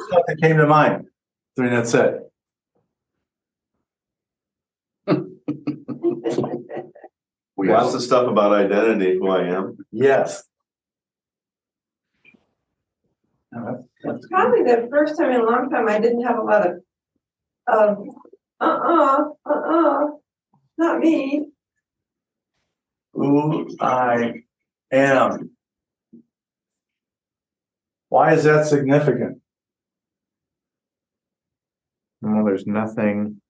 stuff that came to mind during that set. We asked the stuff about identity, who I am. Yes. That's- It's probably the first time in a long time I didn't have a lot of, of, uh-uh, uh-uh, not me. Who I am. Why is that significant? Well, there's nothing.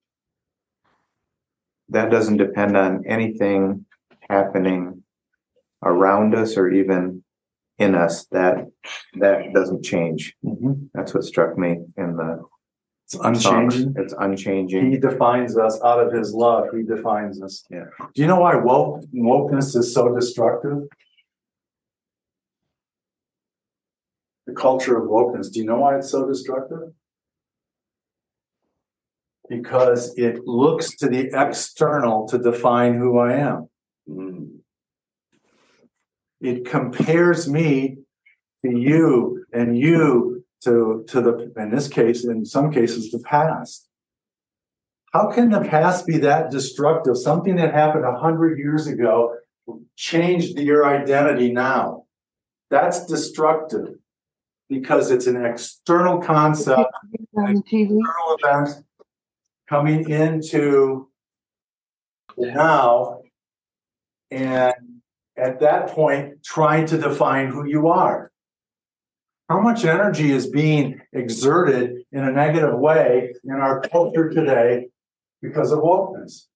That doesn't depend on anything happening around us or even in us. That, that doesn't change. Mm-hmm. That's what struck me in the It's song. unchanging. It's unchanging. He defines us out of his love. He defines us. Yeah. Do you know why woke, wokeness is so destructive? The culture of wokeness. Do you know why it's so destructive? Because it looks to the external to define who I am. Mm. It compares me to you and you to, to the, in this case, in some cases, the past. How can the past be that destructive? Something that happened a hundred years ago changed your identity now. That's destructive because it's an external concept, on external event coming into now. And at that point, trying to define who you are. How much energy is being exerted in a negative way in our culture today because of wokeness?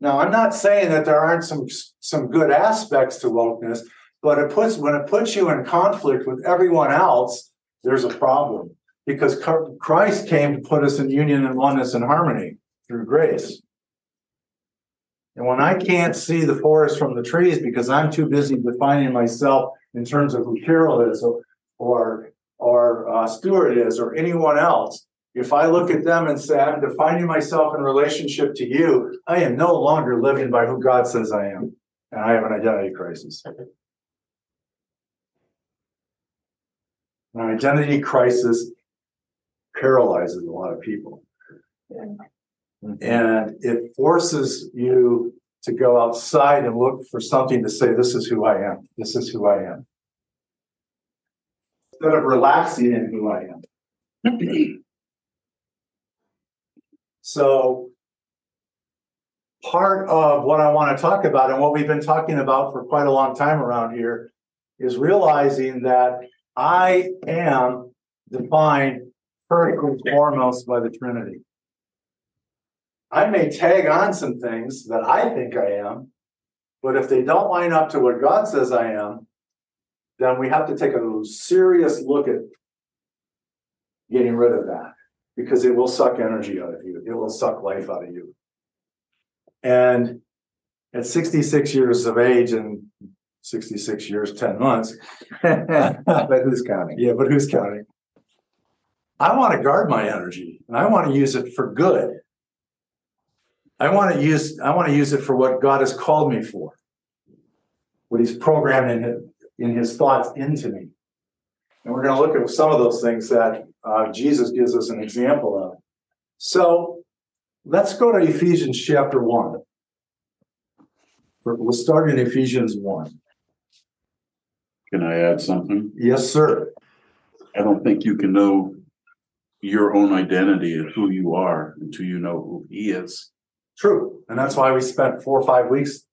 Now, I'm not saying that there aren't some some good aspects to wokeness, but it puts when it puts you in conflict with everyone else, there's a problem because Christ came to put us in union and oneness and harmony through grace. And when I can't see the forest from the trees because I'm too busy defining myself in terms of who Carol is or or, or uh, Stuart is or anyone else, if I look at them and say I'm defining myself in relationship to you, I am no longer living by who God says I am, and I have an identity crisis. An identity crisis paralyzes a lot of people. And it forces you to go outside and look for something to say, this is who I am. This is who I am. Instead of relaxing in who I am. so, part of what I want to talk about and what we've been talking about for quite a long time around here is realizing that I am defined first and foremost by the Trinity. I may tag on some things that I think I am, but if they don't line up to what God says I am, then we have to take a serious look at getting rid of that because it will suck energy out of you. It will suck life out of you. And at 66 years of age and 66 years, 10 months, But who's counting? yeah, but who's counting? I want to guard my energy and I want to use it for good. I want to use I want to use it for what God has called me for. What he's programmed in his, in his thoughts into me. And we're going to look at some of those things that uh, Jesus gives us an example of. So let's go to Ephesians chapter 1. We'll start in Ephesians 1. Can I add something? Yes, sir. I don't think you can know your own identity and who you are until you know who he is. True. And that's why we spent four or five weeks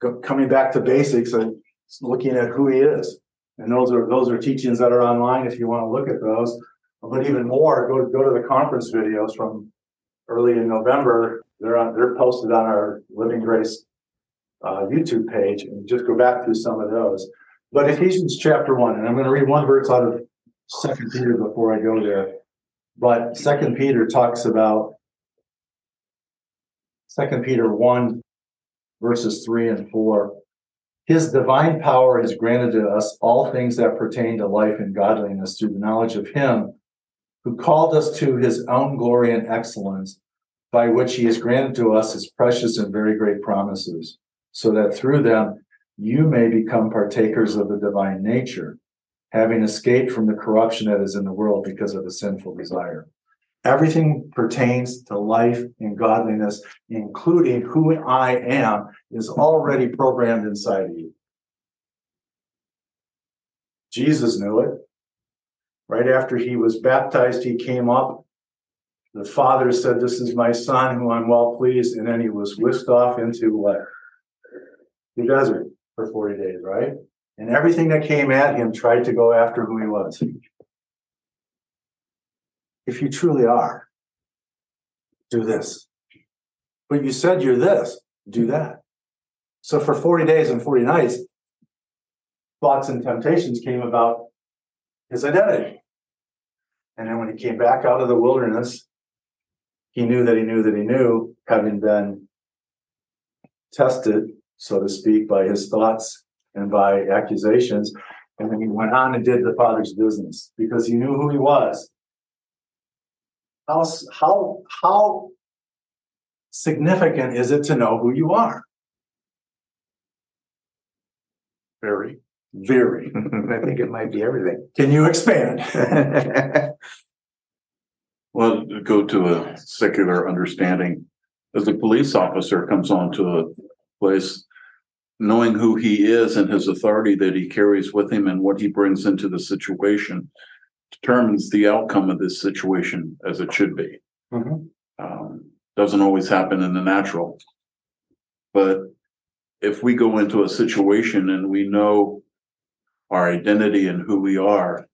go, coming back to basics and looking at who he is. And those are those are teachings that are online if you want to look at those. But even more, go go to the conference videos from early in November. They're on they're posted on our Living Grace uh, YouTube page, and just go back through some of those. But Ephesians chapter one, and I'm going to read one verse out of Second Peter before I go there. But Second Peter talks about Second Peter one, verses three and four. His divine power has granted to us all things that pertain to life and godliness through the knowledge of him who called us to his own glory and excellence, by which he has granted to us his precious and very great promises, so that through them you may become partakers of the divine nature, having escaped from the corruption that is in the world because of the sinful desire. Everything pertains to life and godliness, including who I am, is already programmed inside of you. Jesus knew it. Right after he was baptized, he came up. The father said, This is my son who I'm well pleased. And then he was whisked off into what? The desert for 40 days, right? And everything that came at him tried to go after who he was. If you truly are, do this. But you said you're this, do that. So for 40 days and 40 nights, thoughts and temptations came about his identity. And then when he came back out of the wilderness, he knew that he knew that he knew, having been tested, so to speak, by his thoughts and by accusations. And then he went on and did the Father's business because he knew who he was. How, how, how significant is it to know who you are? Very, very. I think it might be everything. Can you expand? Well, go to a secular understanding, as a police officer comes onto a place, knowing who he is and his authority that he carries with him and what he brings into the situation determines the outcome of this situation as it should be. Mhm. Um, doesn't always happen in the natural. But if we go into a situation and we know our identity and who we are,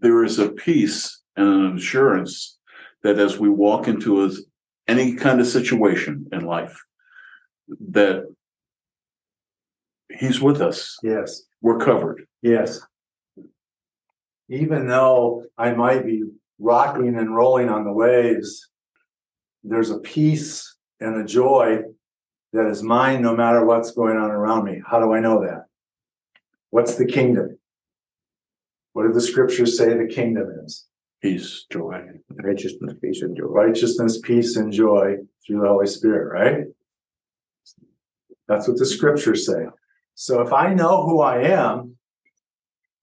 there is a peace and an assurance that as we walk into a, any kind of situation in life, that he's with us. Yes, We're covered. yes. Even though I might be rocking and rolling on the waves, there's a peace and a joy that is mine no matter what's going on around me. How do I know that? What's the kingdom? What do the scriptures say the kingdom is? Peace, joy. Righteousness, peace, and joy. Righteousness, peace, and joy through the Holy Spirit, right? That's what the scriptures say. So if I know who I am,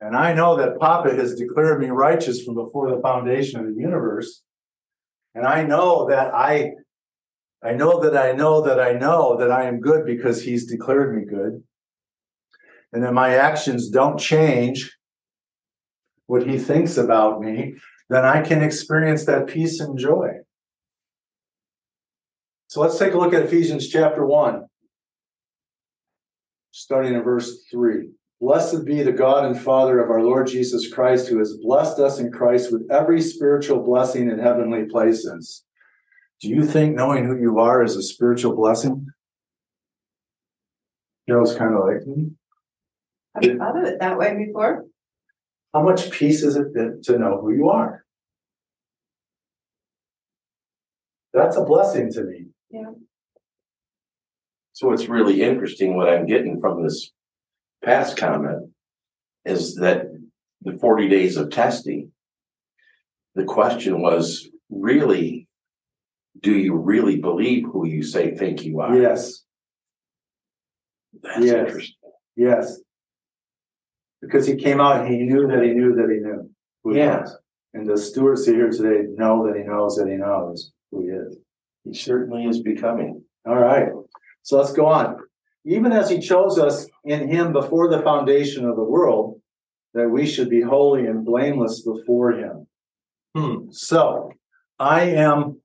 and I know that Papa has declared me righteous from before the foundation of the universe, and I know that I I know that I know that I know that I am good because he's declared me good. And that my actions don't change what he thinks about me, then I can experience that peace and joy. So let's take a look at Ephesians chapter 1, starting in verse 3. Blessed be the God and Father of our Lord Jesus Christ, who has blessed us in Christ with every spiritual blessing in heavenly places. Do you think knowing who you are is a spiritual blessing? Joe's kind of like, "Hmm, I've thought of it that way before. how much peace is it to know who you are? That's a blessing to me. So what's really interesting, what I'm getting from this past comment is that the forty days of testing. The question was really, do you really believe who you say think you are? Yes, That's Yes. interesting. yes. Because he came out and he knew that he knew that he knew. who he Yeah. was. And the stewards here today know that he knows that he knows who he is. He certainly is becoming. All right, so let's go on. Even as he chose us in him before the foundation of the world, that we should be holy and blameless before him. Hmm, so I am,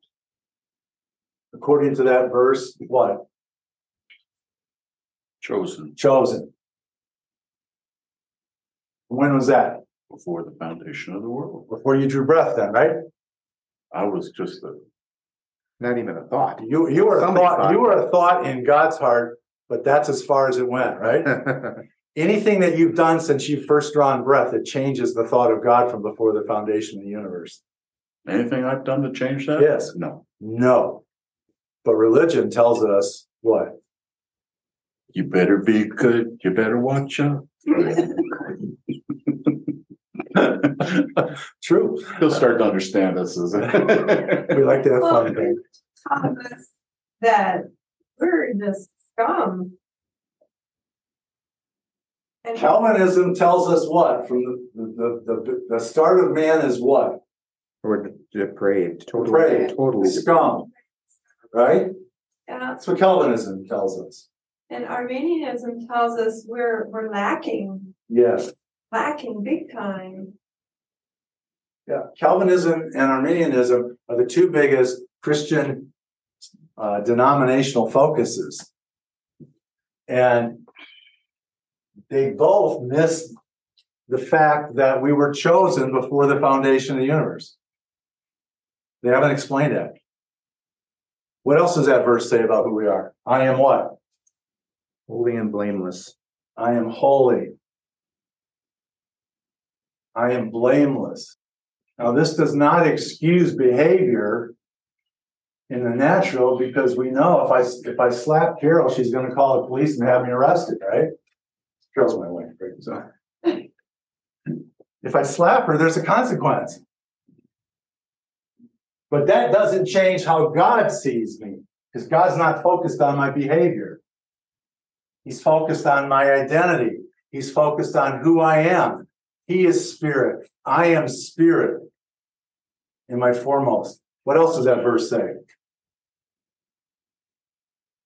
according to that verse, what? Chosen Chosen. When was that? before the foundation of the world. Before you drew breath then, right? I was just a, Not even a thought. You, you were a thought, thought you were a thought in God's heart, but that's as far as it went, right? anything that you've done since you've first drawn breath, it changes the thought of God from before the foundation of the universe. anything I've done to change that? Yes. No. No. But religion tells us what? You better be good. You better watch out. True. He'll start to understand this as We like to have fun. Dave. Taught us That we're the scum And Calvinism tells us what? From the, the, the, the start of man is what? We're depraved, totally, Depraved. totally. Scum. Right? uh, That's what Calvinism tells us. and Arminianism tells us we're, we're lacking, Yes. lacking big time. Yeah, Calvinism and Arminianism are the two biggest Christian uh, denominational focuses. And they both miss the fact that we were chosen before the foundation of the universe. They haven't explained that. What else does that verse say about who we are? I am what? Holy and blameless. I am holy. I am blameless. Now, this does not excuse behavior in the natural because we know if I if I slap Carol, she's going to call the police and have me arrested, right? Carol's my wife, right? So if I slap her, there's a consequence. But that doesn't change how God sees me because God's not focused on my behavior. He's focused on my identity. He's focused on who I am. He is spirit. I am spirit in my foremost. What else does that verse say?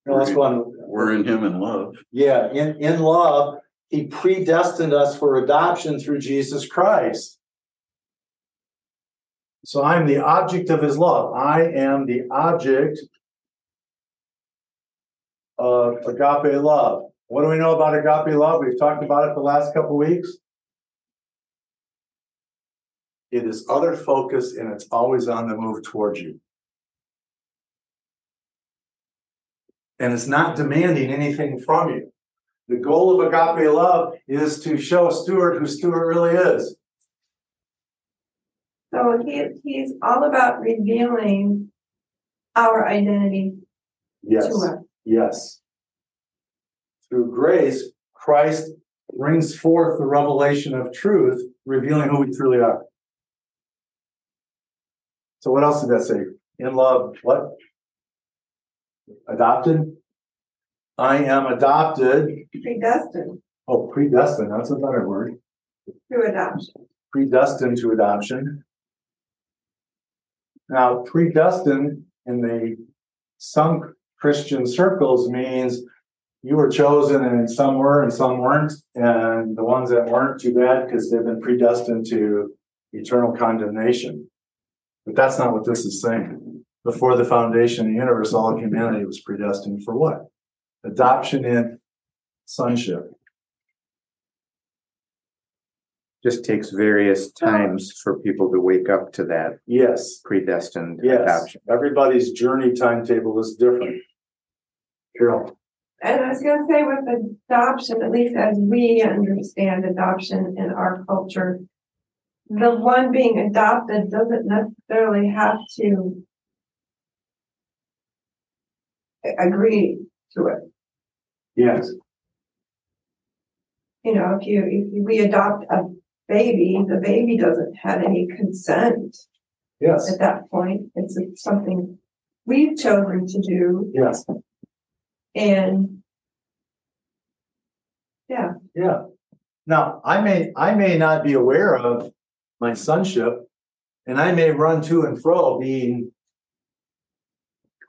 No, let's go on. We're in him in love. Yeah, in, in love, he predestined us for adoption through Jesus Christ. So I'm the object of his love. I am the object of agape love. What do we know about agape love? We've talked about it the last couple weeks. It is other focused and it's always on the move towards you. And it's not demanding anything from you. The goal of agape love is to show Stuart who Stuart really is. So he, he's all about revealing our identity Yes, to us. yes. Through grace, Christ brings forth the revelation of truth, revealing who we truly are. So what else did that say? In love, what? Adopted? I am adopted. Predestined Oh, predestined, that's a better word. to adoption. predestined to adoption. Now, predestined in the some Christian circles means you were chosen and some were and some weren't. And the ones that weren't, too bad, because they've been predestined to eternal condemnation. But that's not what this is saying. Before the foundation of the universe, all of humanity was predestined for what? Adoption in sonship. Just takes various times for people to wake up to that Yes. predestined Yes, adoption. everybody's journey timetable is different. Carol, And I was gonna say with adoption, at least as we understand adoption in our culture, the one being adopted doesn't necessarily have to agree to it. yes, You know, if you, if we adopt a baby, the baby doesn't have any consent yes, at that point. It's something we've chosen to do yes, and yeah, yeah. Now, I may, I may not be aware of my sonship, and I may run to and fro being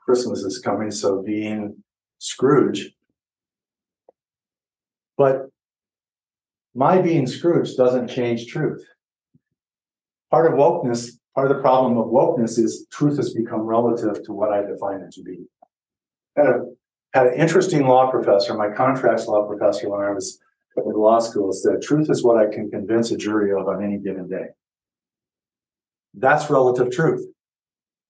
Christmas is coming, so being Scrooge. But my being Scrooge doesn't change truth. Part of wokeness, part of the problem of wokeness is truth has become relative to what I define it to be. Had a had an interesting law professor, my contracts law professor, when I was in law school, said truth is what I can convince a jury of on any given day. That's relative truth.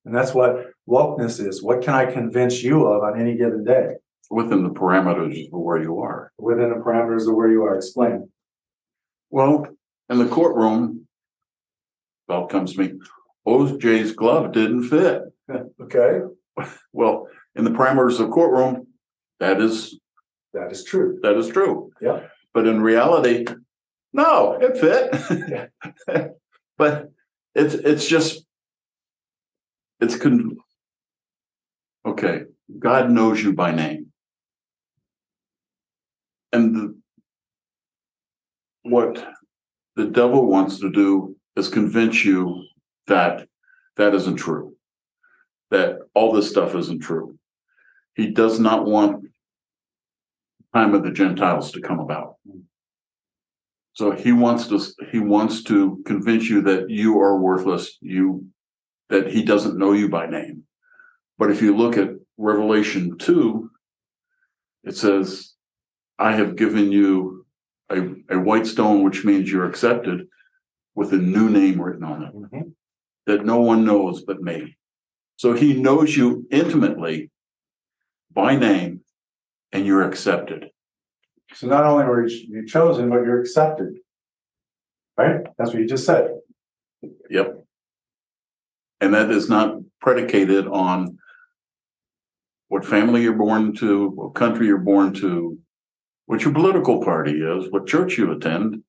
And that's what wokeness is. What can I convince you of on any given day Within the parameters of where you are. within the parameters of where you are? Explain. Well, in the courtroom, bell comes to me, OJ's glove didn't fit. Okay, Well, in the parameters of courtroom, that is, that is true. that is true. Yeah. But in reality, no, it fit. But it's, it's just, it's con. Okay, God knows you by name. And the, what the devil wants to do is convince you that that isn't true. That all this stuff isn't true. He does not want time of the Gentiles to come about. So he wants to, he wants to convince you that you are worthless, you, that he doesn't know you by name. But if you look at Revelation two, it says, I have given you a, a white stone, which means you're accepted with a new name written on it Mhm. that no one knows but me. So he knows you intimately by name and you're accepted. So not only were you chosen, but you're accepted. Right? That's what you just said. Yep. And that is not predicated on what family you're born to, what country you're born to, what your political party is, what church you attend.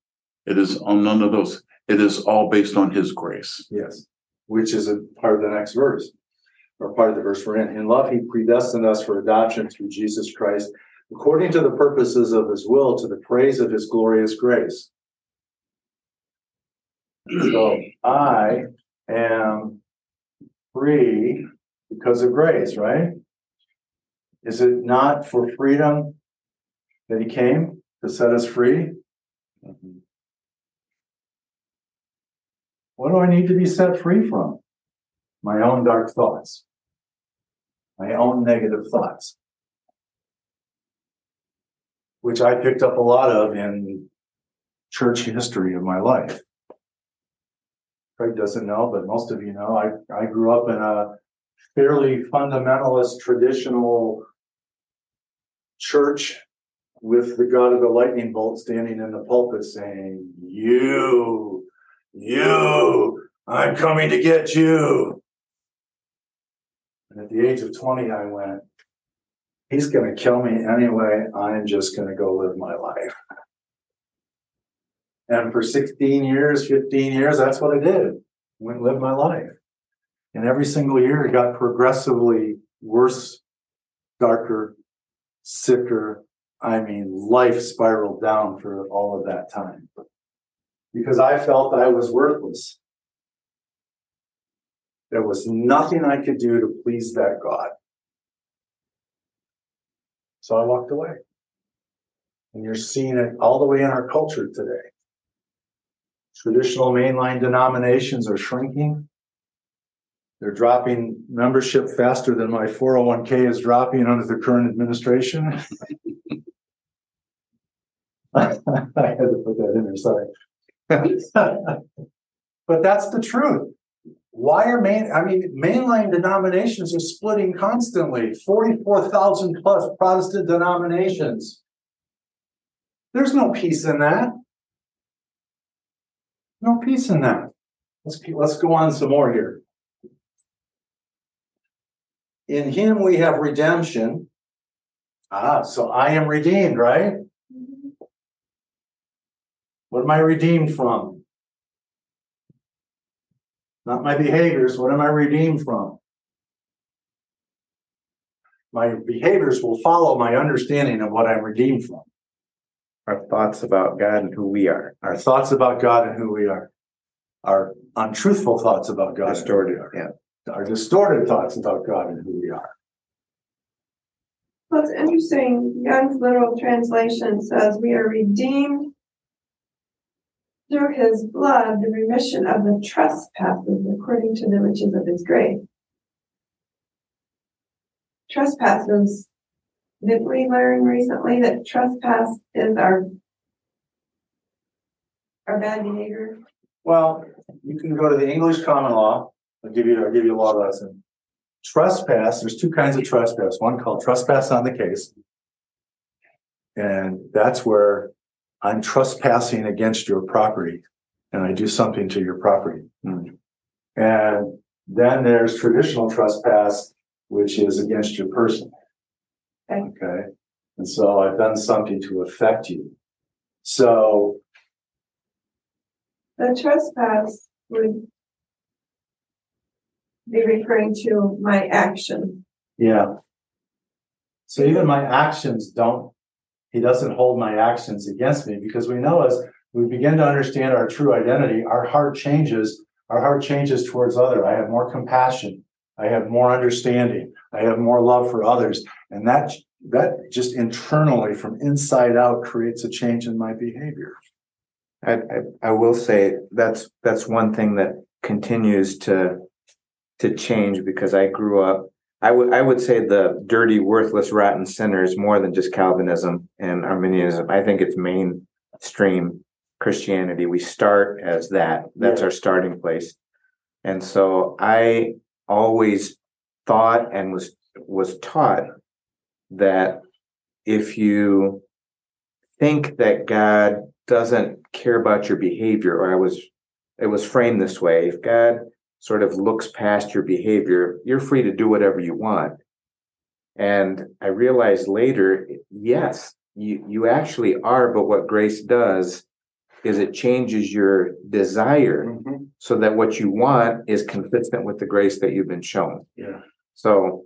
It is on none of those. It is all based on his grace. Yes. Which is a part of the next verse. Or part of the verse we're in. In love, he predestined us for adoption through Jesus Christ, according to the purposes of his will, to the praise of his glorious grace. So I am free because of grace, right? Is it not for freedom that he came to set us free? Mm-hmm. What do I need to be set free from? My own dark thoughts. My own negative thoughts. Which I picked up a lot of in church history of my life. Craig doesn't know, but most of you know, I, I grew up in a fairly fundamentalist traditional church with the God of the lightning bolt standing in the pulpit saying, You, you, I'm coming to get you. And at the age of 20, I went, He's going to kill me anyway. I'm just going to go live my life. And for 16 years, 15 years, that's what I did. Went and lived my life. And every single year it got progressively worse, darker, sicker. I mean, life spiraled down for all of that time. Because I felt I was worthless. There was nothing I could do to please that God. So I walked away. And you're seeing it all the way in our culture today. Traditional mainline denominations are shrinking. They're dropping membership faster than my 401k is dropping under the current administration. I had to put that in there, sorry. But that's the truth. Why are main, I mean, mainline denominations are splitting constantly, forty-four thousand plus Protestant denominations. There's no peace in that. No peace in that. Let's, keep- let's go on some more here. In him we have redemption. Ah, so I am redeemed, right? What am I redeemed from? Not my behaviors. What am I redeemed from? My behaviors will follow my understanding of what I'm redeemed from. Our thoughts about God and who we are. Our thoughts about God and who we are. Our untruthful thoughts about God. and who we Distorted, are. yeah. Our distorted thoughts about God and who we are. Well, it's interesting, Young's literal translation says, we are redeemed through his blood, the remission of the trespasses according to the riches of his grace. Trespasses, did we learn recently that trespass is our our bad behavior? Well, you can go to the English common law. I'll give you, I'll give you a law lesson. Trespass, there's two kinds of trespass. One called trespass on the case. And that's where I'm trespassing against your property and I do something to your property. Hmm. And then there's traditional trespass, which is against your person. Okay. Okay, and so I've done something to affect you. So The trespass would be referring to my action. Yeah. So even my actions don't, he doesn't hold my actions against me because we know as we begin to understand our true identity, our heart changes, our heart changes towards other. I have more compassion. I have more understanding. I have more love for others. And that, that just internally from inside out creates a change in my behavior. I, I, I will say that's, that's one thing that continues to, to change because I grew up. I would, I would say the dirty, worthless, rotten sinner is more than just Calvinism and Arminianism. I think it's mainstream Christianity. We start as that. That's our starting place. And so I always thought and was, was taught that if you think that God doesn't care about your behavior, or I was, it was framed this way. If God sort of looks past your behavior, you're free to do whatever you want. And I realized later, yes, you, you actually are, but what grace does is it changes your desire mm-hmm. so that what you want is consistent with the grace that you've been shown. Yeah. So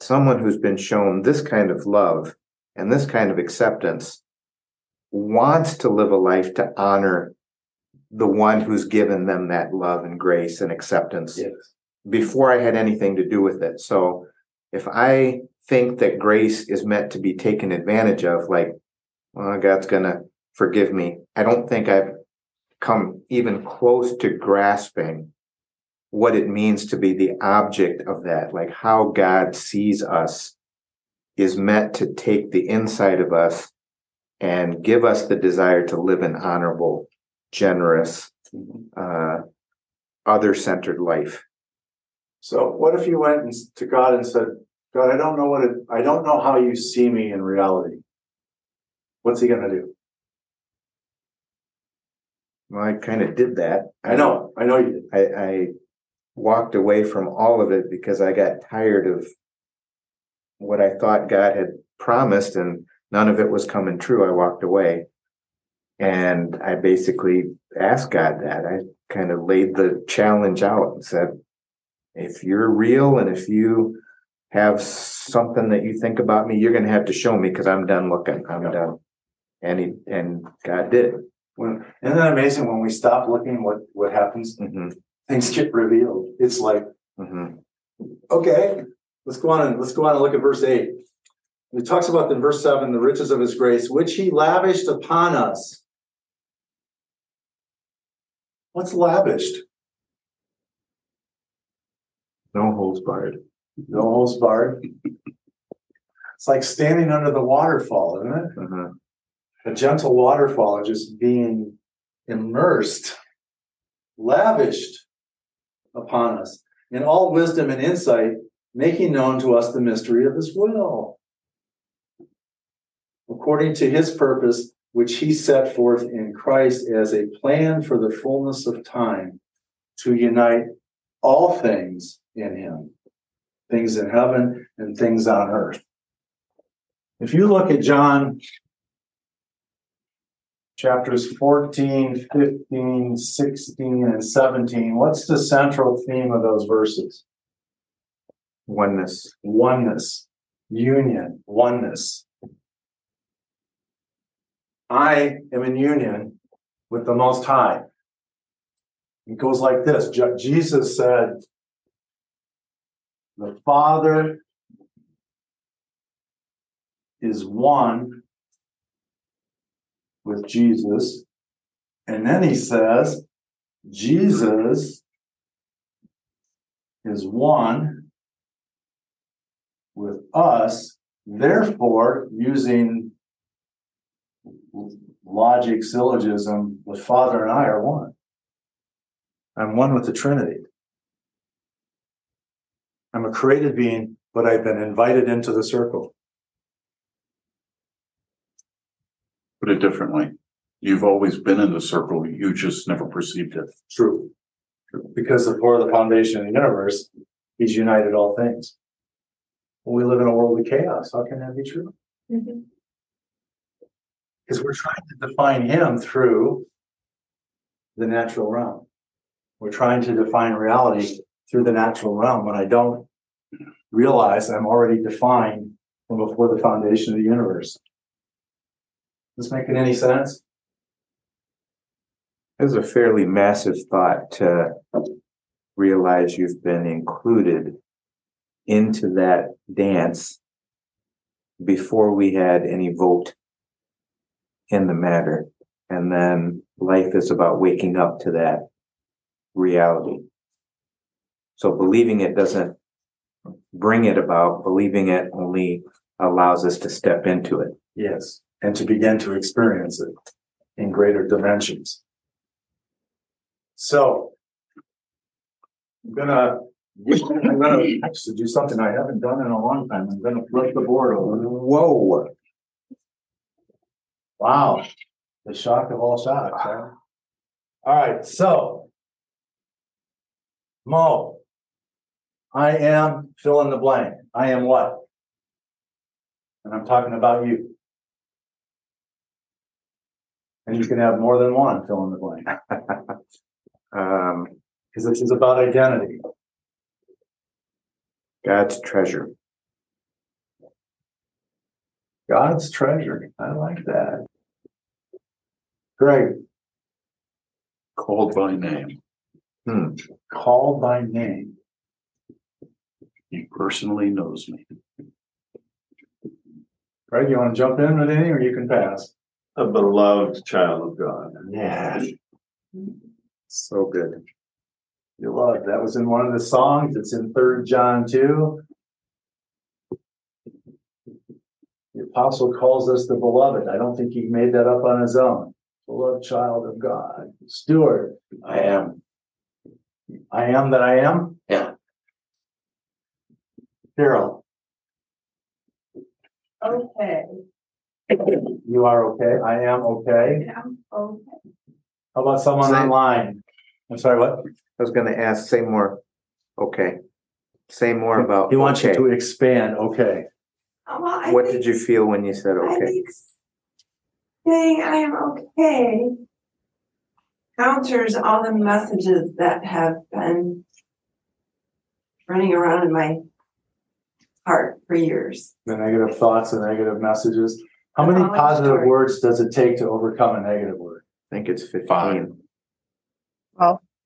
someone who's been shown this kind of love and this kind of acceptance wants to live a life to honor the one who's given them that love and grace and acceptance Yes. before I had anything to do with it. So if I think that grace is meant to be taken advantage of, like, well, God's gonna forgive me, I don't think I've come even close to grasping what it means to be the object of that, like how God sees us is meant to take the inside of us and give us the desire to live an honorable, generous, uh, other centered life. So what if you went and to God and said, God, I don't know what it, I don't know how you see me in reality. What's he gonna do? Well, I kind of did that. I know, I know you did. I, I walked away from all of it because I got tired of what I thought God had promised and none of it was coming true. I walked away. And I basically asked God that. I kind of laid the challenge out and said, if you're real and if you have something that you think about me, you're going to have to show me because I'm done looking. I'm done. And he, and God did. When, isn't that amazing when we stop looking, what, what happens? hmm Things get revealed. It's like, hmm okay, let's go on and, let's go on and look at verse eight. It talks about in verse seven, the riches of his grace, which he lavished upon us. What's lavished? No holds barred. No holds barred. It's like standing under the waterfall, isn't it? Mhm. A gentle waterfall and just being immersed, lavished upon us in all wisdom and insight, making known to us the mystery of his will. According to his purpose, which he set forth in Christ as a plan for the fullness of time to unite all things in him, things in heaven and things on earth. If you look at John chapters 14, 15, 16, and 17, what's the central theme of those verses? Oneness. Oneness, union, oneness. I am in union with the Most High. It goes like this Jesus said, The Father is one with Jesus. And then he says, Jesus is one with us, therefore, using logic syllogism, the Father and I are one. I'm one with the Trinity. I'm a created being, but I've been invited into the circle. Put it differently. You've always been in the circle. You just never perceived it. True. Because before the foundation of the universe, he's united all things. Well, we live in a world of chaos. How can that be true? Mhm. Because we're trying to define him through the natural realm. We're trying to define reality through the natural realm when I don't realize I'm already defined from before the foundation of the universe. This making any sense? It's a fairly massive thought to realize you've been included into that dance before we had any vote in the matter. And then life is about waking up to that reality. So believing it doesn't bring it about, believing it only allows us to step into it. Yes, and to begin to experience it in greater dimensions. So. I'm gonna, I'm gonna actually do something I haven't done in a long time. I'm gonna flip the board over. Whoa. Wow, the shock of all shocks, huh? All right, so. Mo. I am fill in the blank. I am what? And I'm talking about you. And you can have more than one fill in the blank, Um, because this is about identity. God's treasure. God's treasure. I like that. Great. Called by name. Hmm. Called by name. He personally knows me. Greg, you want to jump in with anything or you can pass? A beloved child of God. Yeah. So good. You love that was in one of the songs. It's in Third John 2. Apostle calls us the beloved, I don't think he made that up on his own. Beloved child of God, Stuart, I am. I am that I am. Yeah. Carol, Okay. you are okay, I am okay. Yeah, okay. How about someone Same. online? I'm sorry, what? I was gonna ask, say more. Okay. Say more about. He wants you okay. to expand, okay. Well, I What think- did you feel when you said I okay? think saying I am okay counters all the messages that have been running around in my heart for years. The negative thoughts and negative messages. How many positive story. words does it take to overcome a negative word? I think it's Five. fifteen.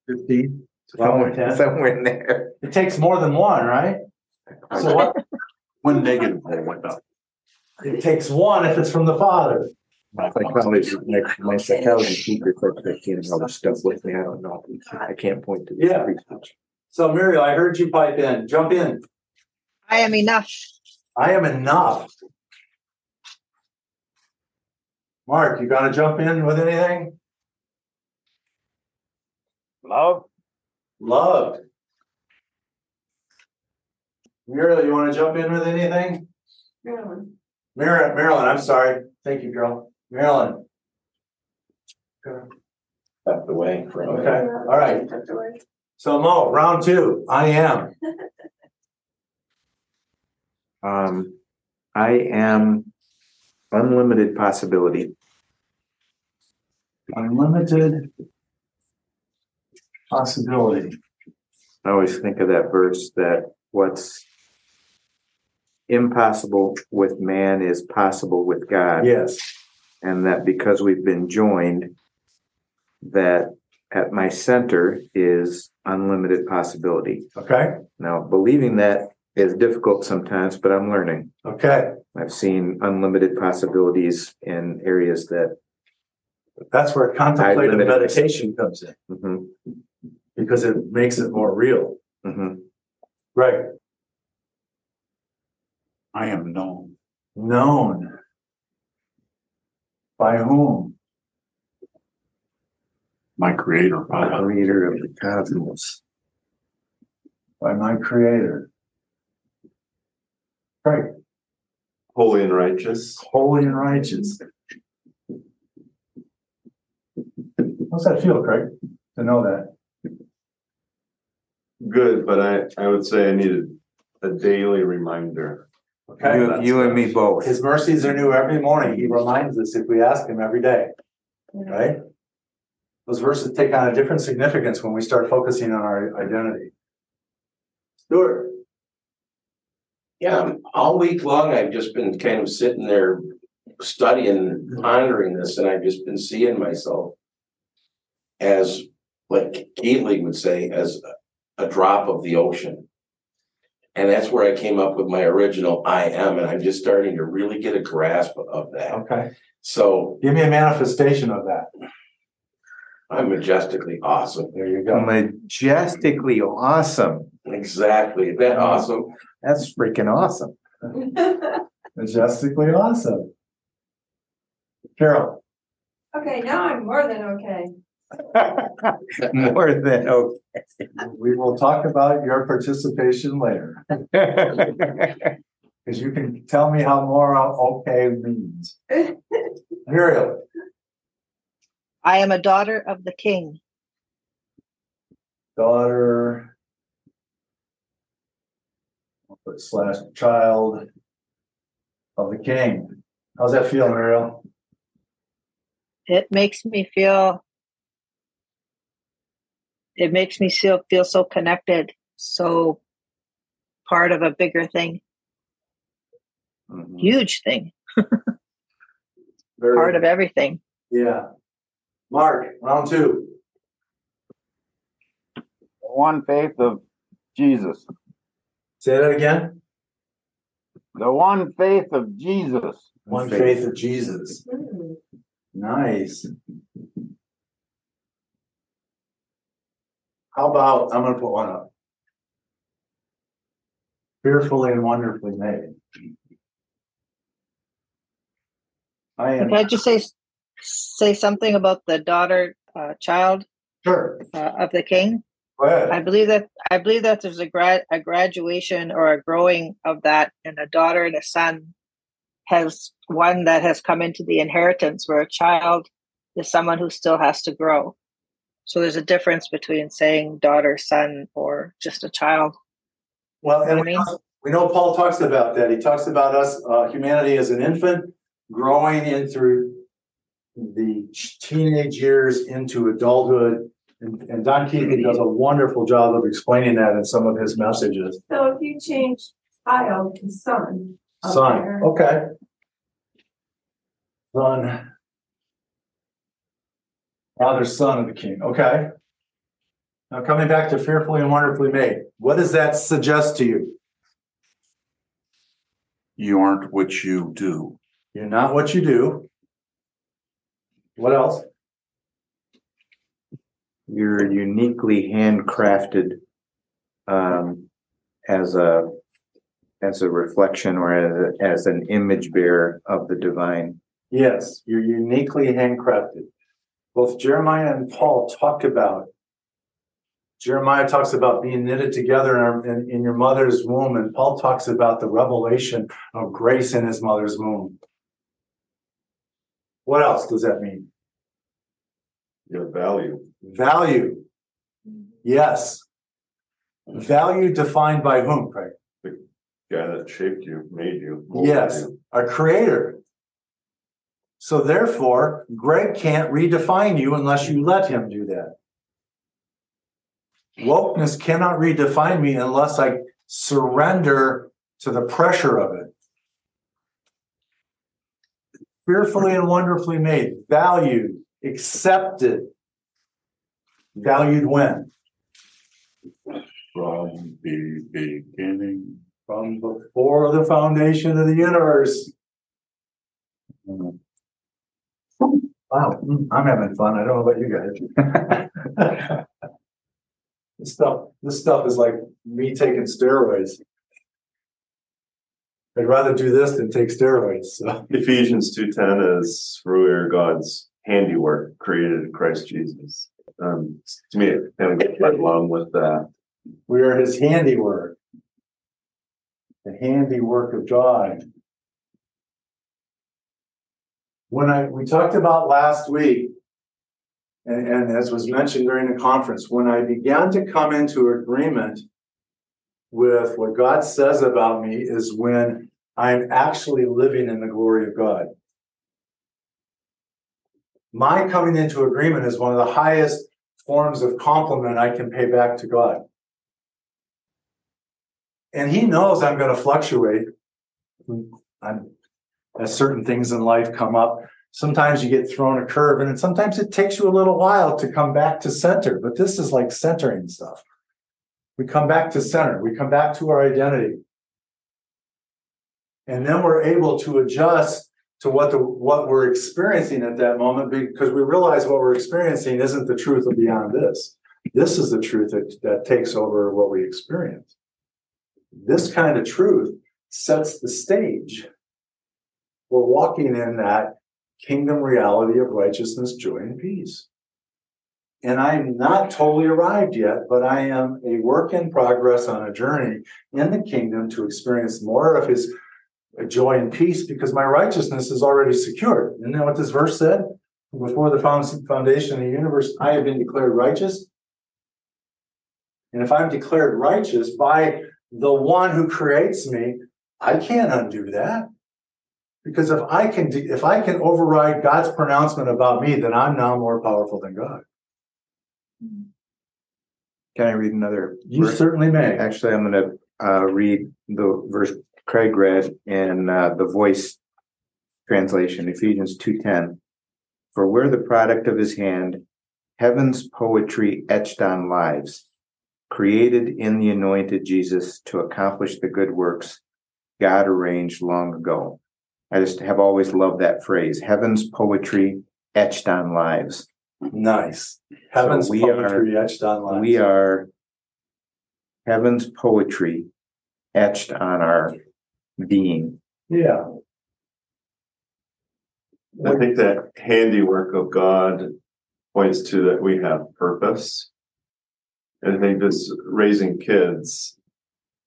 Fifteen? To come with Somewhere, somewhere in there. It takes more than one, right? So what, When negative one went up. it takes one if it's from the father. My psychology, my, my psychology teacher said fifteen and all this stuff with me. I don't know. I can't point to. this Yeah. research. So Muriel, I heard you pipe in, jump in. I am enough. I am enough. Mark, you gonna jump in with anything? Love, Loved. Muriel, you wanna jump in with anything? Really. Marilyn, Marilyn, I'm sorry. Thank you, girl. Marilyn. Stepped away from it. Okay, all right. So Mo, round two, I am. Um, I am unlimited possibility. Unlimited possibility. I always think of that verse that what's impossible with man is possible with God. Yes, And that because we've been joined, that at my center is unlimited possibility. okay, Now, believing that is difficult sometimes, but I'm learning. okay. I've seen unlimited possibilities in areas that, That's where contemplative meditation comes in, mhm, because it makes it more real. mhm. Right. I am known. Known. By whom? My creator. by the creator of the cosmos. By my creator. Right, Holy and righteous. holy and righteous. How's that feel, Craig, to know that? Good, but I, I would say I needed a daily reminder. Okay, You, you and me both. his mercies are new every morning. He reminds us if we ask him every day, right? Those verses take on a different significance when we start focusing on our identity. Stuart, Yeah, all week long, I've just been kind of sitting there studying, pondering this, and I've just been seeing myself. as, like Keely would say, as a drop of the ocean. And that's where I came up with my original I am, and I'm just starting to really get a grasp of that. Okay, So give me a manifestation of that. I'm majestically awesome. There you go. Majestically awesome. Exactly. Isn't that awesome? That's freaking awesome. Majestically awesome. Carol, Okay, now I'm more than okay. More than okay. We will talk about your participation later, because you can tell me how more okay means. Muriel, I am a daughter of the king. daughter. I'll slash child of the king. How's that feel, Muriel? It makes me feel it makes me feel feel so connected, so part of a bigger thing, Mhm. huge thing, Very part of everything. Yeah. Mark, round two. one faith of Jesus. Say that again. The one faith of Jesus. One faith of Jesus. Nice. How about, I'm gonna put one up. Fearfully and wonderfully made. I am, Can I just say say something about the daughter, uh, child sure, uh, of the king? go ahead. I believe that I believe that there's a grad a graduation or a growing of that, and a daughter and a son has one that has come into the inheritance, where a child is someone who still has to grow. So there's a difference between saying daughter, son, or just a child. Well, know and what I we mean? know, we know Paul talks about that. He talks about us, uh, humanity as an infant growing in through the teenage years into adulthood. And, and Don Keathley does a wonderful job of explaining that in some of his messages. So if you change child to son. Son, there, okay. Son. Father, son of the king, okay. Now coming back to fearfully and wonderfully made, what does that suggest to you? You aren't what you do. You're not what you do. What else? You're uniquely handcrafted um, as a as a reflection or as, as an image bearer of the divine. Yes, you're uniquely handcrafted. Both Jeremiah and Paul talk about. Jeremiah talks about being knitted together in, in, in your mother's womb, and Paul talks about the revelation of grace in his mother's womb. What else does that mean? Your value. Value. Yes. Value defined by whom, Craig? The guy that shaped you, made you. Yes, you. a creator. So therefore, Greg can't redefine you unless you let him do that. Wokeness cannot redefine me unless I surrender to the pressure of it. Fearfully and wonderfully made, valued, accepted. Valued when? From the beginning. From before the foundation of the universe. Hmm. Wow, mm, I'm having fun. I don't know about you guys. This stuff, this stuff is like me taking steroids. I'd rather do this than take steroids, so. Ephesians two ten is we are God's handiwork created in Christ Jesus. Um, to me, it kind of goes right along with that. We are his handiwork. The handiwork of God. When I, we talked about last week, and, and as was mentioned during the conference, when I began to come into agreement with what God says about me is when I'm actually living in the glory of God. My coming into agreement is one of the highest forms of compliment I can pay back to God. And he knows I'm going to fluctuate. I'm, as certain things in life come up. sometimes you get thrown a curve and sometimes it takes you a little while to come back to center, but this is like centering stuff. We come back to center, we come back to our identity. And then we're able to adjust to what the what we're experiencing at that moment because we realize what we're experiencing isn't the truth of beyond this. This is the truth that, that takes over what we experience. This kind of truth sets the stage for walking in that kingdom reality of righteousness, joy, and peace. And I'm not totally arrived yet, but I am a work in progress on a journey in the kingdom to experience more of his joy and peace because my righteousness is already secured. Isn't that what this verse said? Before the foundation of the universe, I have been declared righteous. And if I'm declared righteous by the one who creates me, I can't undo that. Because if I can if I can override God's pronouncement about me, then I'm now more powerful than God. Can I read another? You verse? certainly may. Actually, I'm gonna uh read the verse Craig read in uh the voice translation, Ephesians two ten. For we're the product of his hand, heaven's poetry etched on lives, created in the anointed Jesus to accomplish the good works God arranged long ago. I just have always loved that phrase, heaven's poetry etched on lives. Nice. Heaven's So we poetry etched on lives. We are heaven's poetry etched on our being. Yeah. I think that handiwork of God points to that we have purpose. And I think this raising kids,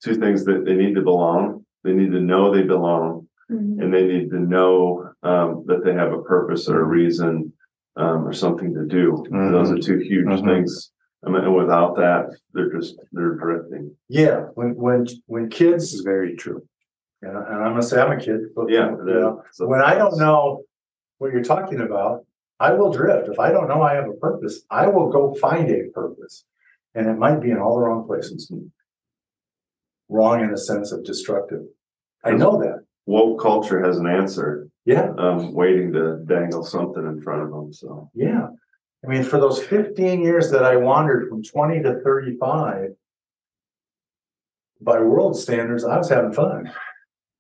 two things that they need to belong. They need to know they belong Mhm. and they need to know um, that they have a purpose or a reason um, or something to do. Those are two huge Mhm. things. I mean, and without that, they're just they're drifting. Yeah. When when when This kids is very true. and I- and I'm gonna say I'm a kid, but Yeah. you know, so- when I don't know what you're talking about, I will drift. If I don't know I have a purpose, I will go find a purpose. And it might be in all the wrong places. Wrong in the sense of destructive. I know that. Woke culture has an answer, Yeah, um, waiting to dangle something in front of them. So yeah. I mean, for those fifteen years that I wandered from twenty to thirty-five, by world standards, I was having fun.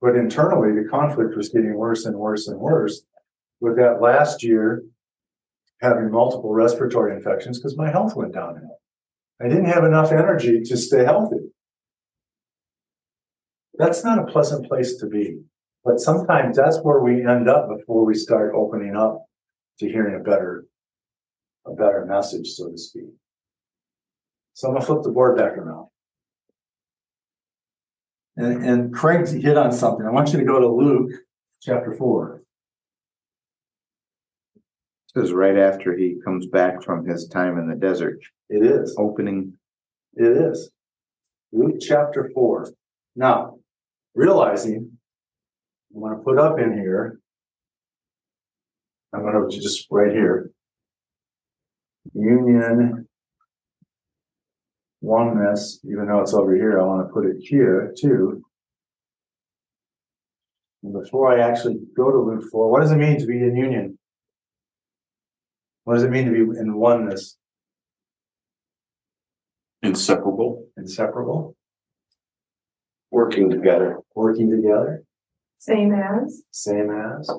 But internally, the conflict was getting worse and worse and worse. With that last year, having multiple respiratory infections because my health went downhill. I didn't have enough energy to stay healthy. That's not a pleasant place to be. But sometimes that's where we end up before we start opening up to hearing a better, a better message, so to speak. So I'm gonna flip the board back around. And, and Craig hit on something. I want you to go to Luke chapter four. This is right after he comes back from his time in the desert, It is. opening. It is. Luke chapter four. Now, realizing I'm gonna put up in here. I'm gonna just right here. Union. Oneness, even though it's over here, I wanna put it here too. And before I actually go to Luke four, what does it mean to be in union? What does it mean to be in oneness, Inseparable. inseparable, Working together. working together? Same as, Same as.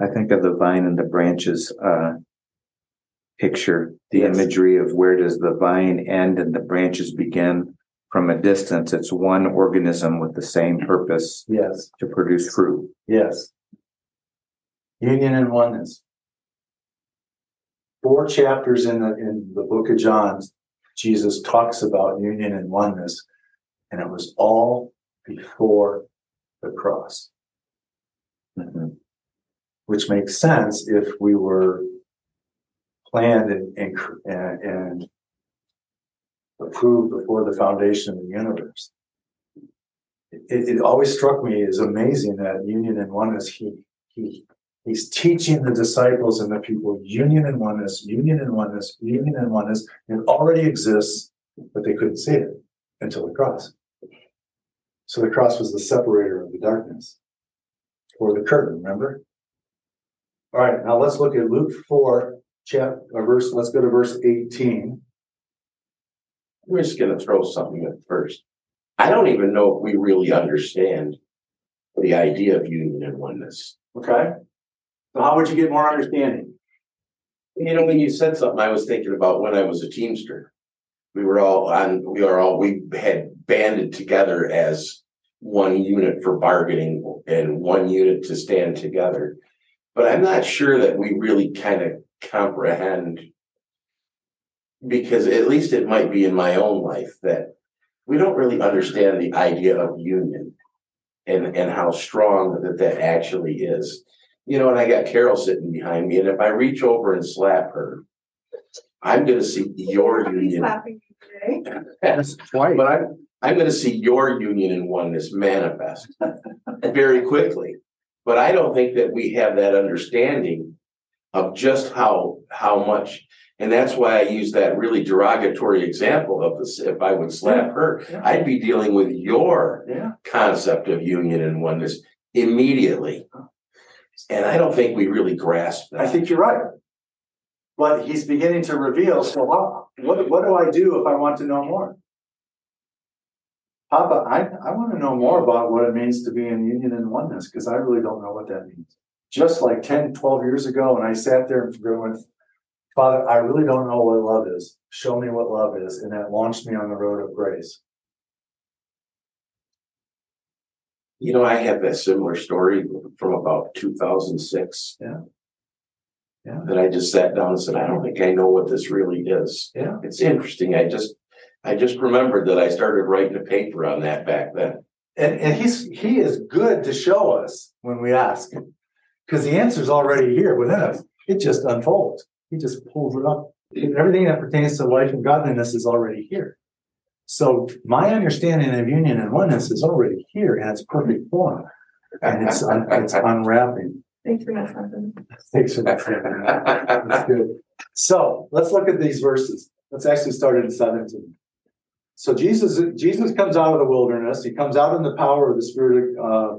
I think of the vine and the branches, uh. Picture, the Yes. imagery of where does the vine end and the branches begin? From a distance, it's one organism with the same purpose Yes, to produce fruit. yes. Union and oneness. Four chapters in the, in the book of John, Jesus talks about union and oneness. And it was all before the cross, Mhm. which makes sense if we were planned and, and, and, and approved before the foundation of the universe. It, it always struck me as amazing that union and oneness, he, he, he's teaching the disciples and the people union and oneness, union and oneness, union and oneness. It already exists, but they couldn't see it until the cross. So the cross was the separator of the darkness. or the curtain, remember? All right, now let's look at Luke four, chapter, uh, verse, let's go to verse eighteen. We're just gonna throw something at first. I don't even know if we really understand the idea of union and oneness. Okay. So how would you get more understanding? You know, when you said something, I was thinking about when I was a Teamster. We were all on, we are all, we had banded together as one unit for bargaining and one unit to stand together. But I'm not sure that we really kind of comprehend. Because at least it might be in my own life that we don't really understand the idea of union. And, and how strong that that actually is. You know, and I got Carol sitting behind me, and if I reach over and slap her, I'm gonna see your union. Slapping you today. Twice. But I'm, I'm gonna see your union and oneness manifest very quickly. But I don't think that we have that understanding of just how, how much. And that's why I use that really derogatory example of this, if I would slap her, I'd be dealing with your Yeah. concept of union and oneness immediately. And I don't think we really grasp that. I think you're right. But he's beginning to reveal, so what, what do I do if I want to know more? Papa, I, I want to know more about what it means to be in union and oneness, because I really don't know what that means. Just like 10, 12 years ago, when I sat there and went, Father, I really don't know what love is. Show me what love is. And that launched me on the road of grace. You know, I have that similar story from about two thousand six. Yeah. Yeah. That I just sat down and said, I don't think I know what this really is. Yeah. It's interesting. I just, I just remembered that I started writing a paper on that back then. And, and he's, he is good to show us when we ask. him Because the answer's already here within us. It just unfolds. He just pulls it up. Everything that pertains to life and godliness is already here. So my understanding of union and oneness is already here in its perfect form. And it's, un- it's unwrapping. Thanks for not slapping. Thanks for that. That's good. So let's look at these verses. Let's actually start in seventeen. So Jesus, Jesus comes out of the wilderness. He comes out in the power of the Spirit, uh,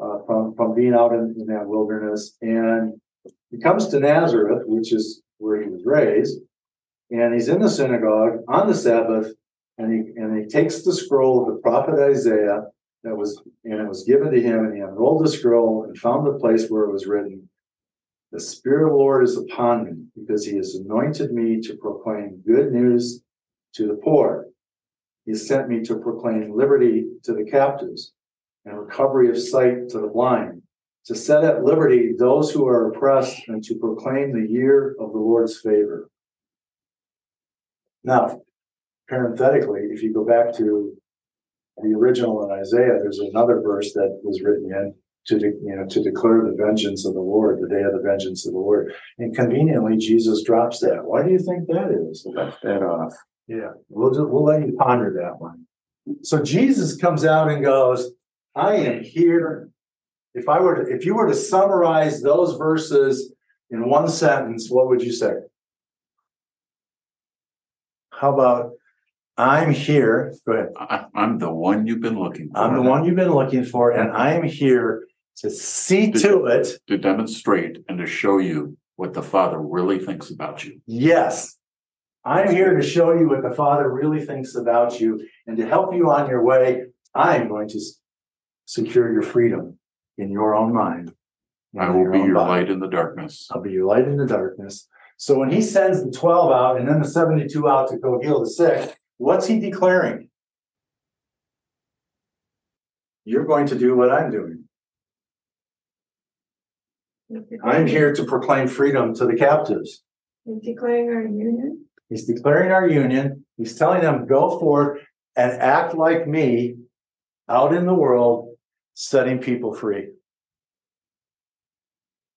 uh, from, from being out in, in that wilderness. And he comes to Nazareth, which is where he was raised. And he's in the synagogue on the Sabbath. And he, and he takes the scroll of the prophet Isaiah that was, and it was given to him. And he unrolled the scroll and found the place where it was written, the Spirit of the Lord is upon me because he has anointed me to proclaim good news to the poor. He sent me to proclaim liberty to the captives and recovery of sight to the blind, to set at liberty those who are oppressed and to proclaim the year of the Lord's favor. Now, parenthetically, if you go back to the original in Isaiah, there's another verse that was written in to, de- you know, to declare the vengeance of the Lord, the day of the vengeance of the Lord. And conveniently, Jesus drops that. Why do you think that is? Left that off. Yeah, we'll just, we'll let you ponder that one. So Jesus comes out and goes, I am here. If I were to, if you were to summarize those verses in one sentence, what would you say? How about I'm here? Go ahead. I, I'm the one you've been looking for. I'm the one you've been looking for, and I am here to see to it. To demonstrate and to show you what the Father really thinks about you. Yes. I'm here to show you what the Father really thinks about you and to help you on your way. I'm going to secure your freedom in your own mind. I in will be your body. light in the darkness. I'll be your light in the darkness. So when he sends the 12 out and then the 72 out to go heal the sick, what's he declaring? You're going to do what I'm doing. I'm here to proclaim freedom to the captives. He's declaring our union. He's declaring our union. He's telling them, go forth and act like me out in the world, setting people free.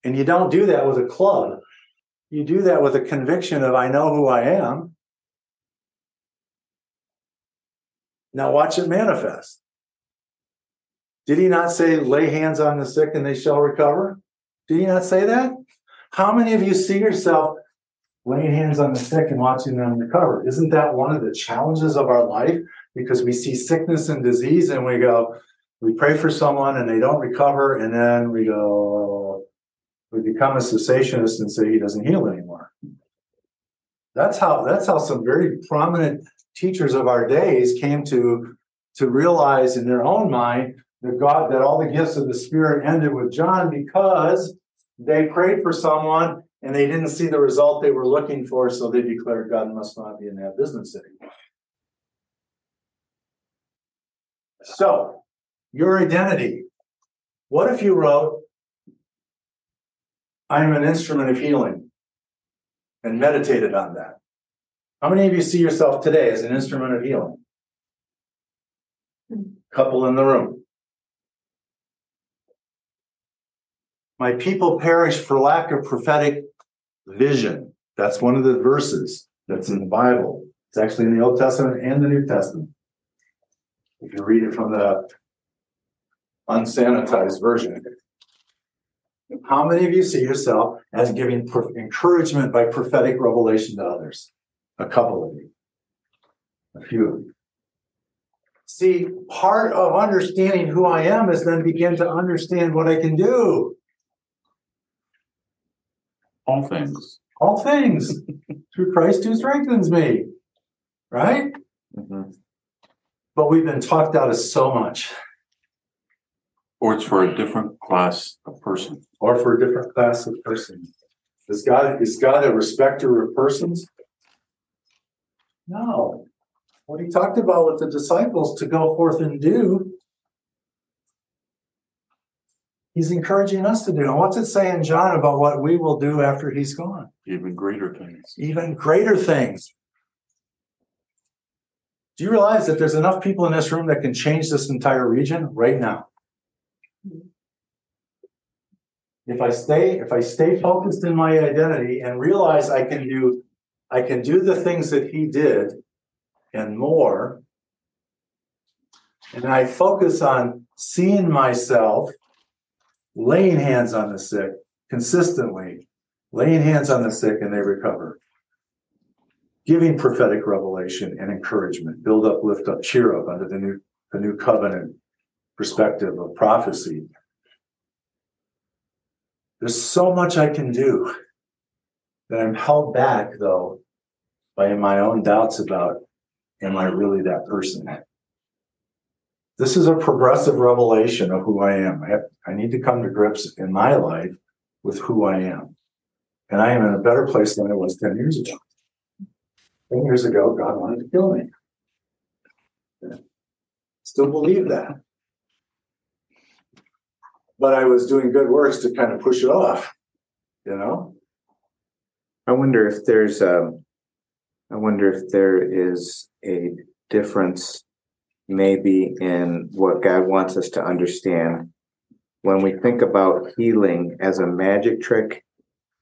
And you don't do that with a club. You do that with a conviction of, I know who I am. Now watch it manifest. Did he not say, lay hands on the sick and they shall recover? Did he not say that? How many of you see yourself laying hands on the sick and watching them recover. Isn't that one of the challenges of our life? Because we see sickness and disease and we go, We pray for someone and they don't recover, and then we go, we become a cessationist and say he doesn't heal anymore. That's how, that's how some very prominent teachers of our days came to, to realize in their own mind that God, that all the gifts of the Spirit ended with John because they prayed for someone and they didn't see the result they were looking for, so they declared God must not be in that business anymore. So, your identity. What if you wrote, I am an instrument of healing and meditated on that? How many of you see yourself today as an instrument of healing? Hmm. Couple in the room. My people perish for lack of prophetic vision. That's one of the verses that's in the Bible. It's actually in the Old Testament and the New Testament. If you read it from the unsanitized version. How many of you see yourself as giving pro- encouragement by prophetic revelation to others? A couple of you. A few of you. See, part of understanding who I am is then begin to understand what I can do. All things. All things through Christ who strengthens me. Right? Mhm. But we've been talked out of so much, Or it's for a different class of person. or for a different class of person. Is God is God a respecter of persons? No. What he talked about with the disciples to go forth and do, he's encouraging us to do. And what's it say in John about what we will do after he's gone? Even greater things. Even greater things. Do you realize that there's enough people in this room that can change this entire region right now? If I stay, if I stay focused in my identity and realize I can do, I can do the things that he did and more. And I focus on seeing myself, laying hands on the sick consistently, laying hands on the sick and they recover. Giving prophetic revelation and encouragement, build up, lift up, cheer up under the new, the new covenant perspective of prophecy. There's so much I can do that I'm held back though by my own doubts about, am I really that person? This is a progressive revelation of who I am. I, have, I need to come to grips in my life with who I am. And I am in a better place than I was 10 years ago. 10 years ago, God wanted to kill me. Still believe that. But I was doing good works to kind of push it off, you know? I wonder if there's a, I wonder if there is a difference maybe in what God wants us to understand. When we think about healing as a magic trick,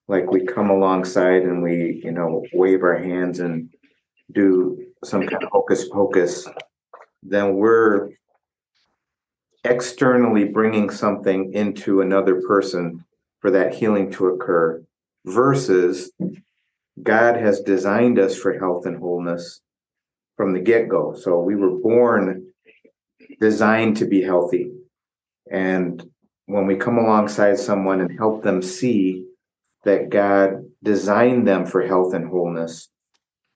like we come alongside and we, you know, wave our hands and do some kind of hocus pocus, then we're externally bringing something into another person for that healing to occur versus God has designed us for health and wholeness from the get go. So we were born designed to be healthy. And when we come alongside someone and help them see that God designed them for health and wholeness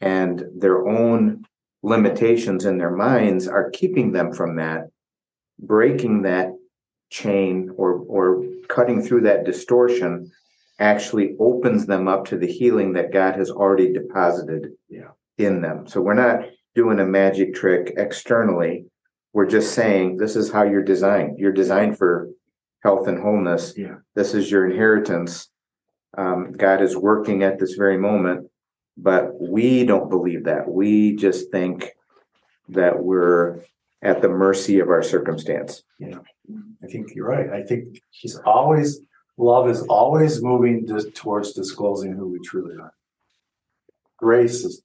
and their own limitations in their minds are keeping them from that, breaking that chain or, or cutting through that distortion actually opens them up to the healing that God has already deposited Yeah. in them. So we're not doing a magic trick externally. We're just saying this is how you're designed. You're designed for health and wholeness. Yeah. This is your inheritance. Um, God is working at this very moment, but we don't believe that. We just think that we're at the mercy of our circumstance. Yeah, I think you're right. I think he's always, love is always moving towards disclosing who we truly are. Grace is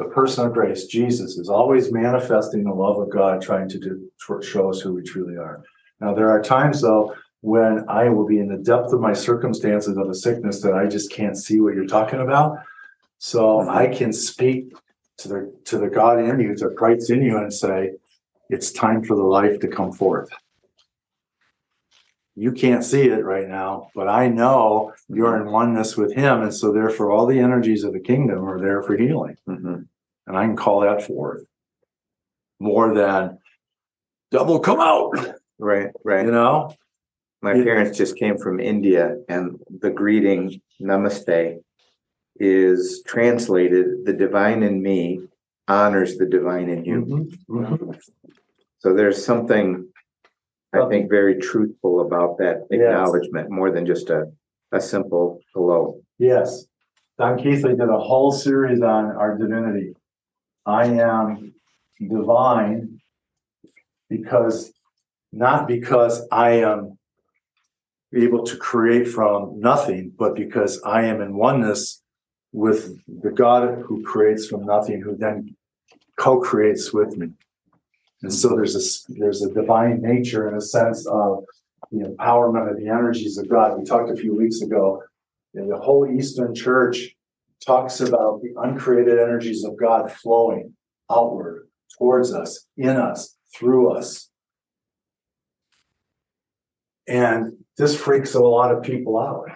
the person of grace, Jesus, is always manifesting the love of God, trying to do, show us who we truly are. Now, there are times though when I will be in the depth of my circumstances of a sickness that I just can't see what you're talking about. So I can speak to the to the God in you, to Christ in you, and say, it's time for the life to come forth. you can't see it right now, but I know you're in oneness with him. And so therefore all the energies of the kingdom are there for healing. Mhm. And I can call that forth. More than double come out, Right, right. you know? My It- parents just came from India and the greeting namaste is translated the divine in me honors the divine in you. Mhm, mhm. So there's something I think very truthful about that Yes. acknowledgement more than just a a simple hello. Yes. Don Keathley did a whole series on our divinity. I am divine because, not because I am able to create from nothing, but because I am in oneness with the God who creates from nothing, who then co-creates with me. And so there's a, there's a divine nature in a sense of the empowerment of the energies of God. We talked a few weeks ago and the whole Eastern Church talks about the uncreated energies of God flowing outward towards us, in us, through us. And this freaks a lot of people out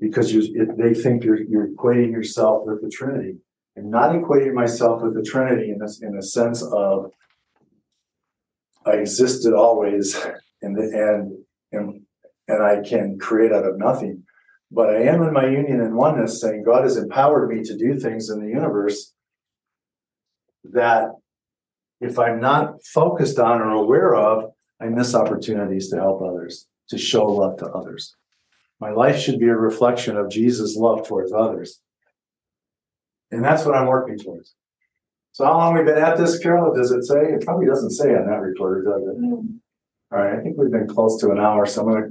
because you, it, they think you're, you're equating yourself with the Trinity. I'm not equating myself with the Trinity in this, in a sense of I existed always and, and, and, and I can create out of nothing. But I am in my union and oneness saying God has empowered me to do things in the universe that if I'm not focused on or aware of, I miss opportunities to help others, to show love to others. My life should be a reflection of Jesus' love towards others. And that's what I'm working towards. So how long we've been at this, Carol? Does it say? It probably doesn't say on that recorder, does it? Mm. All right, I think we've been close to an hour, so I'm gonna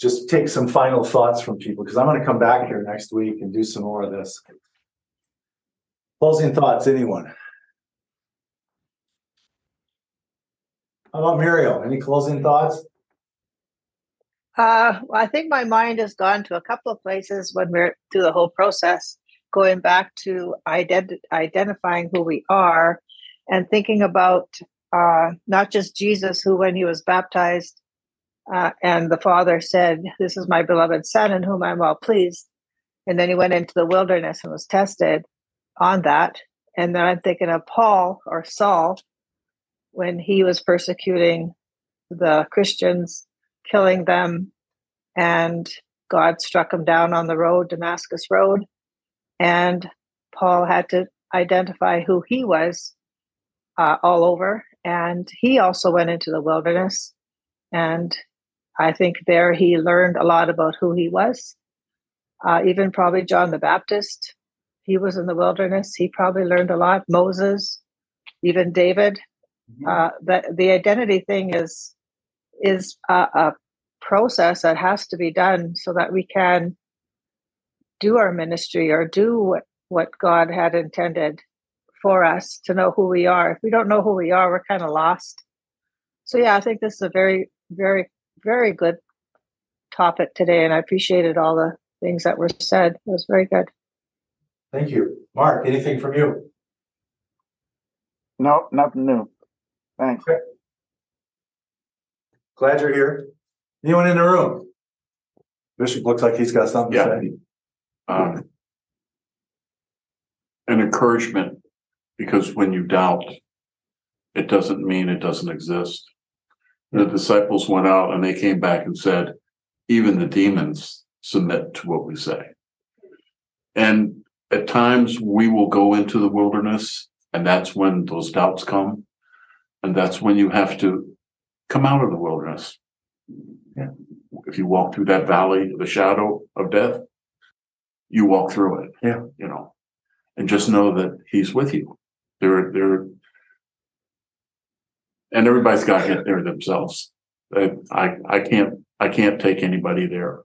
just take some final thoughts from people, because I'm gonna come back here next week and do some more of this. Closing thoughts, anyone? How about Muriel? Any closing thoughts? Uh, well, I think my mind has gone to a couple of places when we're through the whole process, going back to ident- identifying who we are and thinking about uh, not just Jesus, who, when he was baptized, uh, and the Father said, This is my beloved Son in whom I'm well pleased. And then he went into the wilderness and was tested on that. And then I'm thinking of Paul or Saul when he was persecuting the Christians killing them and God struck him down on the road, Damascus Road. And Paul had to identify who he was uh, all over. And he also went into the wilderness. And I think there he learned a lot about who he was. Uh, even probably John the Baptist, he was in the wilderness. He probably learned a lot. Moses, even David. Uh, that the identity thing is is a, a process that has to be done so that we can do our ministry or do what, what God had intended for us to know who we are. If we don't know who we are, we're kind of lost. So, yeah, I think this is a very, very, very good topic today. And I appreciated all the things that were said. It was very good. Thank you. Mark, anything from you? No, nothing new. Thanks. Glad you're here. Anyone in the room? Bishop looks like he's got something to Yeah. say. um, an encouragement because when you doubt, it doesn't mean it doesn't exist. The disciples went out and they came back and said, even the demons submit to what we say. And at times we will go into the wilderness and that's when those doubts come. And that's when you have to come out of the wilderness. Yeah. If you walk through that valley of the shadow of death, you walk through it. Yeah. You know, and just know that he's with you. They're, they're, and everybody's got to get there themselves. I, I, I can't, I can't take anybody there.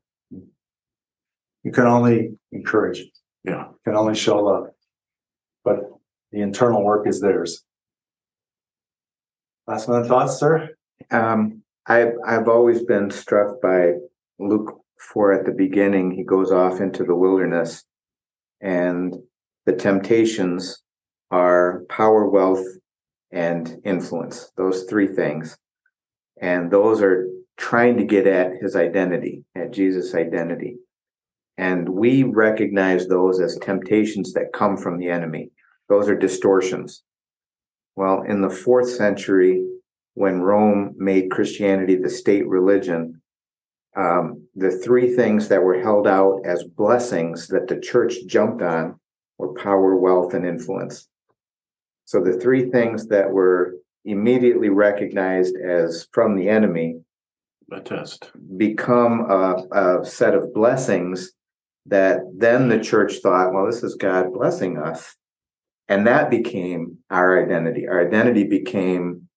You can only encourage, you Yeah. can only show love. But the internal work is theirs. Last minute thoughts, sir? Um, I've I've always been struck by Luke four at the beginning. He goes off into the wilderness, and the temptations are power, wealth, and influence. Those three things. And those are trying to get at his identity, at Jesus' identity. And we recognize those as temptations that come from the enemy. Those are distortions. Well, in the fourth century, when Rome made Christianity the state religion, um, the three things that were held out as blessings that the church jumped on were power, wealth, and influence. So the three things that were immediately recognized as from the enemy A test. become a, a set of blessings that then the church thought, well, this is God blessing us. And that became our identity. Our identity became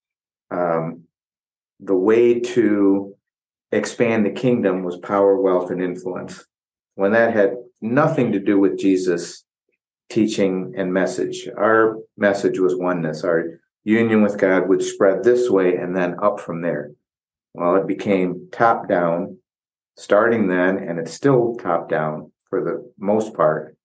um, the way to expand the kingdom was power, wealth, and influence. When that had nothing to do with Jesus' teaching and message. Our message was oneness. Our union with God would spread this way and then up from there. Well, it became top down starting then, and it's still top down for the most part.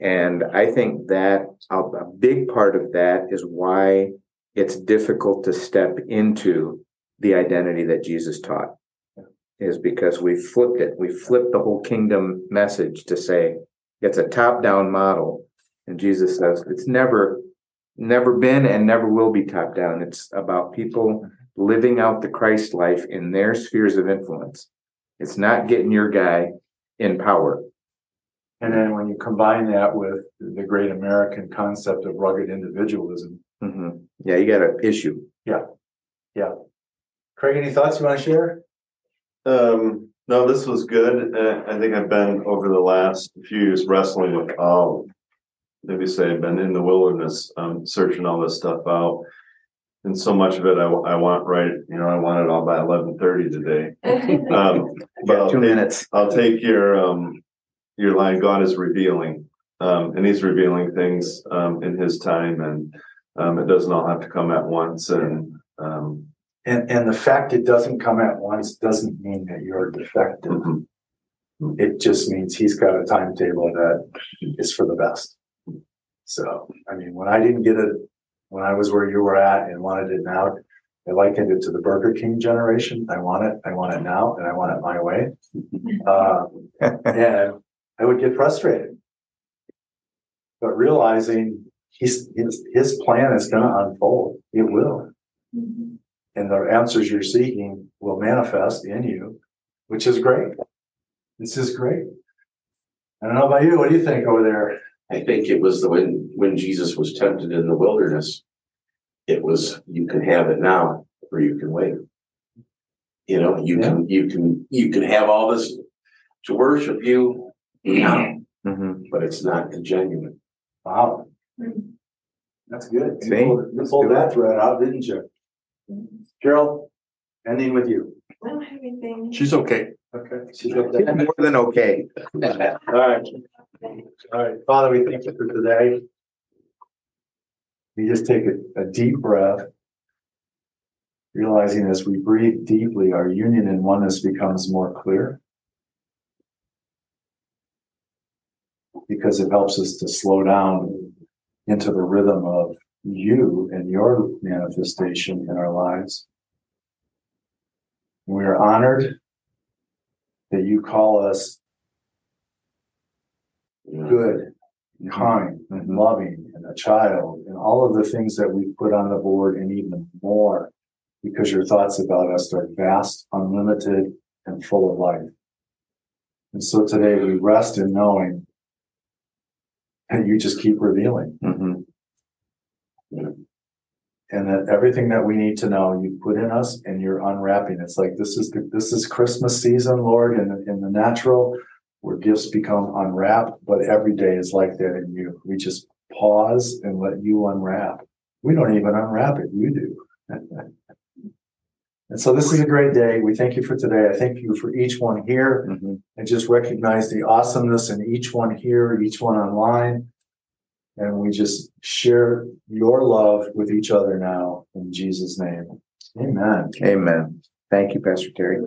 And I think that a, a big part of that is why it's difficult to step into the identity that Jesus taught, is because we flipped it. We flipped the whole kingdom message to say it's a top down model. And Jesus says it's never, never been and never will be top down. It's about people living out the Christ life in their spheres of influence. It's not getting your guy in power. And then when you combine that with the great American concept of rugged individualism. Mhm. Yeah, you got an issue. Yeah. Yeah. Craig, any thoughts you want to share? Um, no, this was good. Uh, I think I've been over the last few years wrestling with, um, maybe say I've been in the wilderness, um, searching all this stuff out. And so much of it I, I want right, you know, I want it all by eleven thirty today. Um, but I'll Two take, minutes. I'll take your, um, your line, God is revealing. Um, and he's revealing things, um, in his time and, um, it doesn't all have to come at once and, um, And, and the fact it doesn't come at once doesn't mean that you're defective. mhm. It just means he's got a timetable that is for the best. So, I mean, when I didn't get it, when I was where you were at and wanted it now, I likened it to the Burger King generation. I want it, I want it now, and I want it my way. Uh, and I would get frustrated. But realizing he's, his, his plan is gonna unfold, it will. And the answers you're seeking will manifest in you, which is great. This is great. I don't know about you, what do you think over there? I think it was the when, when Jesus was tempted in the wilderness. It was, you can have it now, or you can wait. You know, you can, you can, you can have all this to worship you now, Mhm. but it's not the genuine. Wow. That's good. You See? pulled- You pulled that thread out, didn't you? Carol, ending with you. I don't have anything. She's okay. Okay. She's up there. More than okay. All right. All right, Father, we thank you for today. We just take a, a deep breath. Realizing as we breathe deeply, our union and oneness becomes more clear. Because it helps us to slow down into the rhythm of you and your manifestation in our lives. We are honored that you call us? Good, kind, and loving, and a child, and all of the things that we put on the board and even more, because your thoughts about us are vast, unlimited, and full of life. And so today we rest in knowing that you just keep revealing, Mhm. and that everything that we need to know you put in us, and you're unwrapping. It's like this is the, this is Christmas season, Lord, in the, in the natural where gifts become unwrapped, but every day is like that in you. We just pause and let you unwrap. We don't even unwrap it, you do. And so this is a great day. We thank you for today. I thank you for each one here Mhm. and just recognize the awesomeness in each one here, each one online. And we just share your love with each other now in Jesus' name. Amen. Amen. Thank you, Pastor Terry.